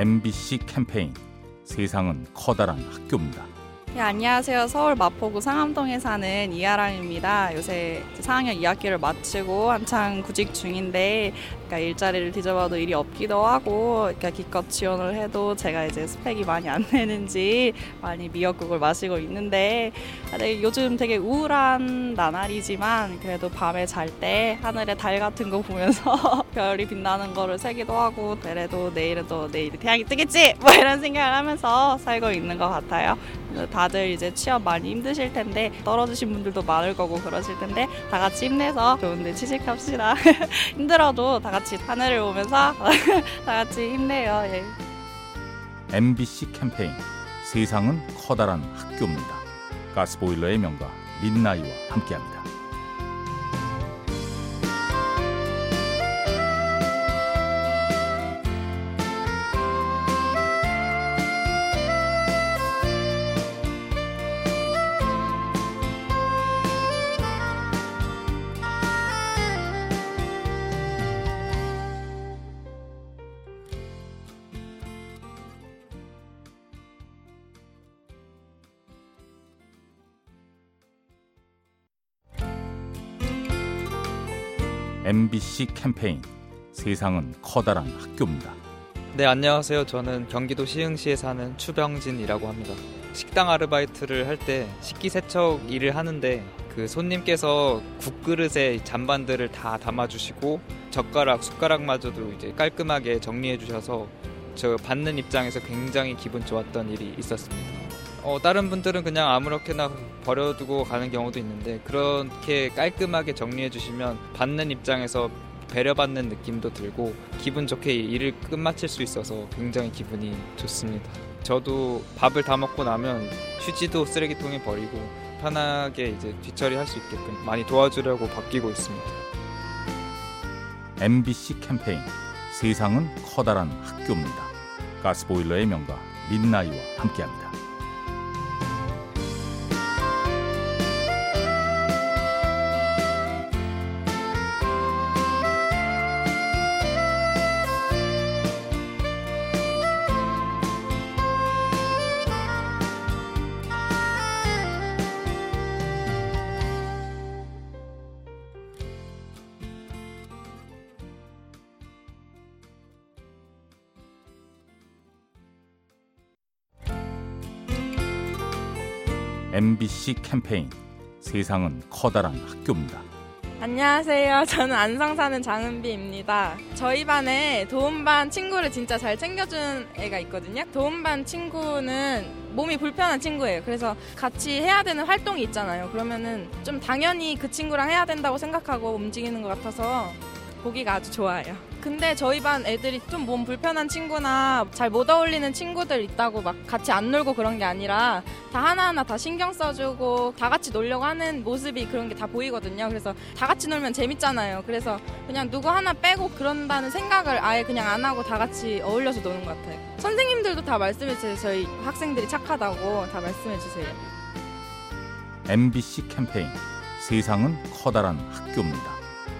MBC 캠페인 세상은 커다란 학교입니다. 네, 안녕하세요. 서울 마포구 상암동에 사는 이하랑입니다. 요새 4학년 2학기를 마치고 한창 구직 중인데 그러니까 일자리를 뒤져봐도 일이 없기도 하고 그러니까 기껏 지원을 해도 제가 이제 스펙이 많이 안 되는지 많이 미역국을 마시고 있는데 네, 요즘 되게 우울한 나날이지만 그래도 밤에 잘 때 하늘에 달 같은 거 보면서 별이 빛나는 거를 새기도 하고 그래도 내일은 또 내일 태양이 뜨겠지 뭐 이런 생각을 하면서 살고 있는 것 같아요. 다들 이제 취업 많이 힘드실 텐데 떨어지신 분들도 많을 거고 그러실 텐데 다 같이 힘내서 좋은데 취직합시다. 힘들어도 다 같이 하늘을 보면서 다 같이 힘내요. 예. MBC 캠페인 세상은 커다란 학교입니다. 가스보일러의 명가 민나이와 함께합니다. MBC 캠페인 세상은 커다란 학교입니다. 네, 안녕하세요. 저는 경기도 시흥시에 사는 추병진이라고 합니다. 식당 아르바이트를 할 때 식기세척 일을 하는데 그 손님께서 국그릇에 잔반들을 다 담아주시고 젓가락, 숟가락마저도 이제 깔끔하게 정리해 주셔서 저 받는 입장에서 굉장히 기분 좋았던 일이 있었습니다. 어, 다른 분들은 그냥 아무렇게나 버려두고 가는 경우도 있는데 그렇게 깔끔하게 정리해 주시면 받는 입장에서 배려받는 느낌도 들고 기분 좋게 일을 끝마칠 수 있어서 굉장히 기분이 좋습니다. 저도 밥을 다 먹고 나면 휴지도 쓰레기통에 버리고 편하게 이제 뒤처리할 수 있게끔 많이 도와주려고 바뀌고 있습니다. MBC 캠페인 세상은 커다란 학교입니다. 가스보일러의 명가 민나이와 함께합니다. MBC 캠페인 세상은 커다란 학교입니다. 안녕하세요. 저는 안성 사는 장은비입니다. 저희 반에 도움반 친구를 진짜 잘 챙겨준 애가 있거든요. 도움반 친구는 몸이 불편한 친구예요. 그래서 같이 해야 되는 활동이 있잖아요. 그러면은 좀 당연히 그 친구랑 해야 된다고 생각하고 움직이는 것 같아서 보기가 아주 좋아요. 근데 저희 반 애들이 좀 몸 불편한 친구나 잘 못 어울리는 친구들 있다고 막 같이 안 놀고 그런 게 아니라 다 하나하나 다 신경 써주고 다 같이 놀려고 하는 모습이 그런 게 다 보이거든요. 그래서 다 같이 놀면 재밌잖아요. 그래서 그냥 누구 하나 빼고 그런다는 생각을 아예 그냥 안 하고 다 같이 어울려서 노는 것 같아요. 선생님들도 다 말씀해 주세요. 저희 학생들이 착하다고 다 말씀해 주세요. MBC 캠페인 세상은 커다란 학교입니다.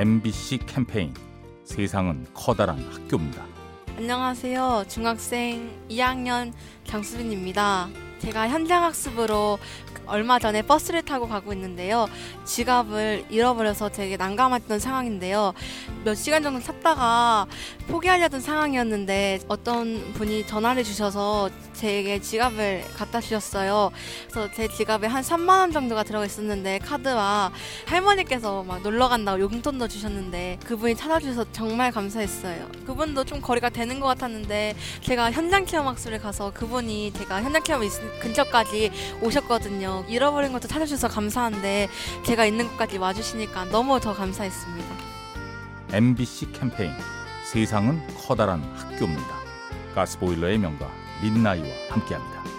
MBC 캠페인 세상은 커다란 학교입니다. 안녕하세요. 중학생 2학년 장수빈입니다. 제가 현장학습으로 얼마 전에 버스를 타고 가고 있는데요. 지갑을 잃어버려서 되게 난감했던 상황인데요. 몇 시간 정도 탔다가 포기하려던 상황이었는데 어떤 분이 전화를 주셔서 제게 지갑을 갖다 주셨어요. 그래서 제 지갑에 한 3만 원 정도가 들어 있었는데 카드와 할머니께서 막 놀러 간다고 용돈도 주셨는데 그분이 찾아주셔서 정말 감사했어요. 그분도 좀 거리가 되는 것 같았는데 제가 현장 체험 학습을 가서 그분이 제가 현장 체험 근처까지 오셨거든요. 잃어버린 것도 찾아주셔서 감사한데 제가 있는 곳까지 와주시니까 너무 더 감사했습니다. MBC 캠페인 세상은 커다란 학교입니다. 가스보일러의 명가 민나이와 함께합니다.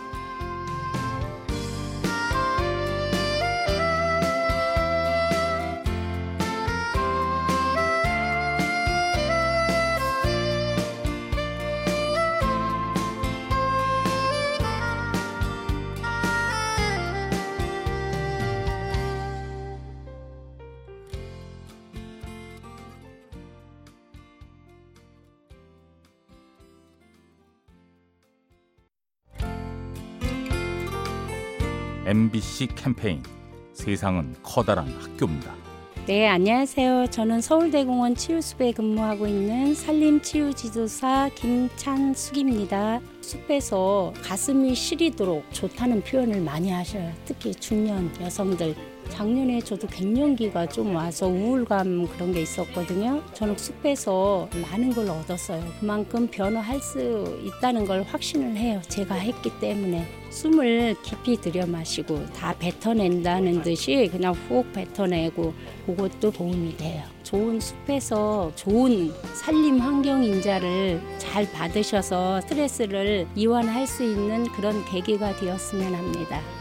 MBC 캠페인 세상은 커다란 학교입니다. 네, 안녕하세요. 저는 서울대공원 치유숲에 근무하고 있는 산림치유지도사 김찬숙입니다. 숲에서 가슴이 시리도록 좋다는 표현을 많이 하셔요. 특히 중년 여성들. 작년에 저도 갱년기가 좀 와서 우울감 그런 게 있었거든요. 저는 숲에서 많은 걸 얻었어요. 그만큼 변화할 수 있다는 걸 확신을 해요. 제가 했기 때문에. 숨을 깊이 들여 마시고 다 뱉어낸다는 듯이 그냥 훅 뱉어내고 그것도 도움이 돼요. 좋은 숲에서 좋은 산림 환경 인자를 잘 받으셔서 스트레스를 이완할 수 있는 그런 계기가 되었으면 합니다.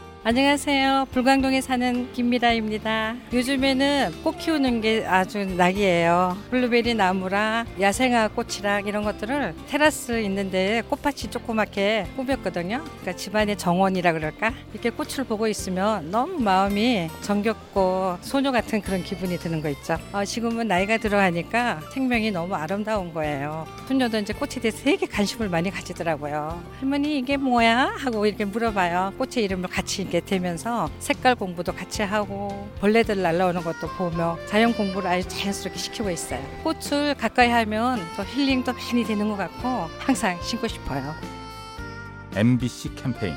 안녕하세요. 불광동에 사는 김미라입니다. 요즘에는 꽃 키우는 게 아주 낙이에요. 블루베리 나무랑 야생화 꽃이랑 이런 것들을 테라스 있는데 꽃밭이 조그맣게 꾸몄거든요. 그러니까 집안의 정원이라 그럴까? 이렇게 꽃을 보고 있으면 너무 마음이 정겹고 소녀 같은 그런 기분이 드는 거 있죠. 어, 지금은 나이가 들어가니까 생명이 너무 아름다운 거예요. 손녀도 이제 꽃에 대해서 되게 관심을 많이 가지더라고요. 할머니 이게 뭐야? 하고 이렇게 물어봐요. 꽃의 이름을 같이 게 되면서 색깔 공부도 같이 하고 벌레들 날라오는 것도 보며 자연 공부를 아주 자연스럽게 시키고 있어요. 꽃을 가까이 하면 또 힐링도 많이 되는 것 같고 항상 신고 싶어요. MBC 캠페인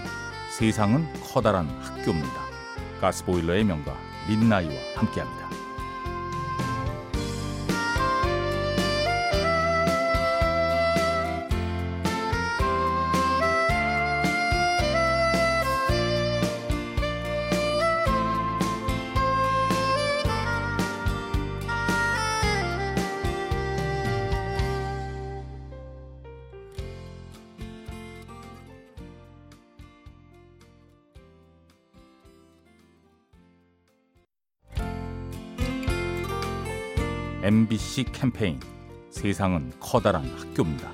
세상은 커다란 학교입니다. 가스보일러의 명가 민나이와 함께합니다. MBC 캠페인 세상은 커다란 학교입니다.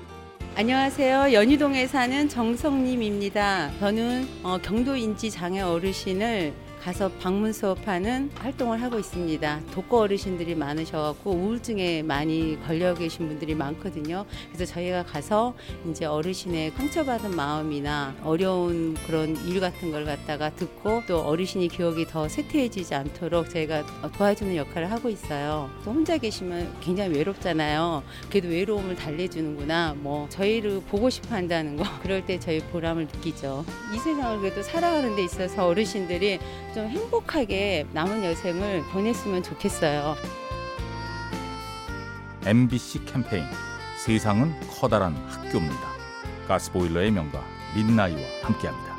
안녕하세요. 연희동에 사는 정성님입니다. 저는 어, 경도 인지 장애 어르신을 가서 방문 수업하는 활동을 하고 있습니다. 독거 어르신들이 많으셔갖고 우울증에 많이 걸려 계신 분들이 많거든요. 그래서 저희가 가서 이제 어르신의 상처받은 마음이나 어려운 그런 일 같은 걸 갖다가 듣고 또 어르신이 기억이 더 쇠퇴해지지 않도록 저희가 도와주는 역할을 하고 있어요. 또 혼자 계시면 굉장히 외롭잖아요. 그래도 외로움을 달래주는구나. 뭐 저희를 보고 싶어 한다는 거. 그럴 때 저희 보람을 느끼죠. 이 세상을 그래도 살아가는 데 있어서 어르신들이 좀 행복하게 남은 여생을 보냈으면 좋겠어요. MBC 캠페인 세상은 커다란 학교입니다. 가스보일러의 명가 민나이와 함께합니다.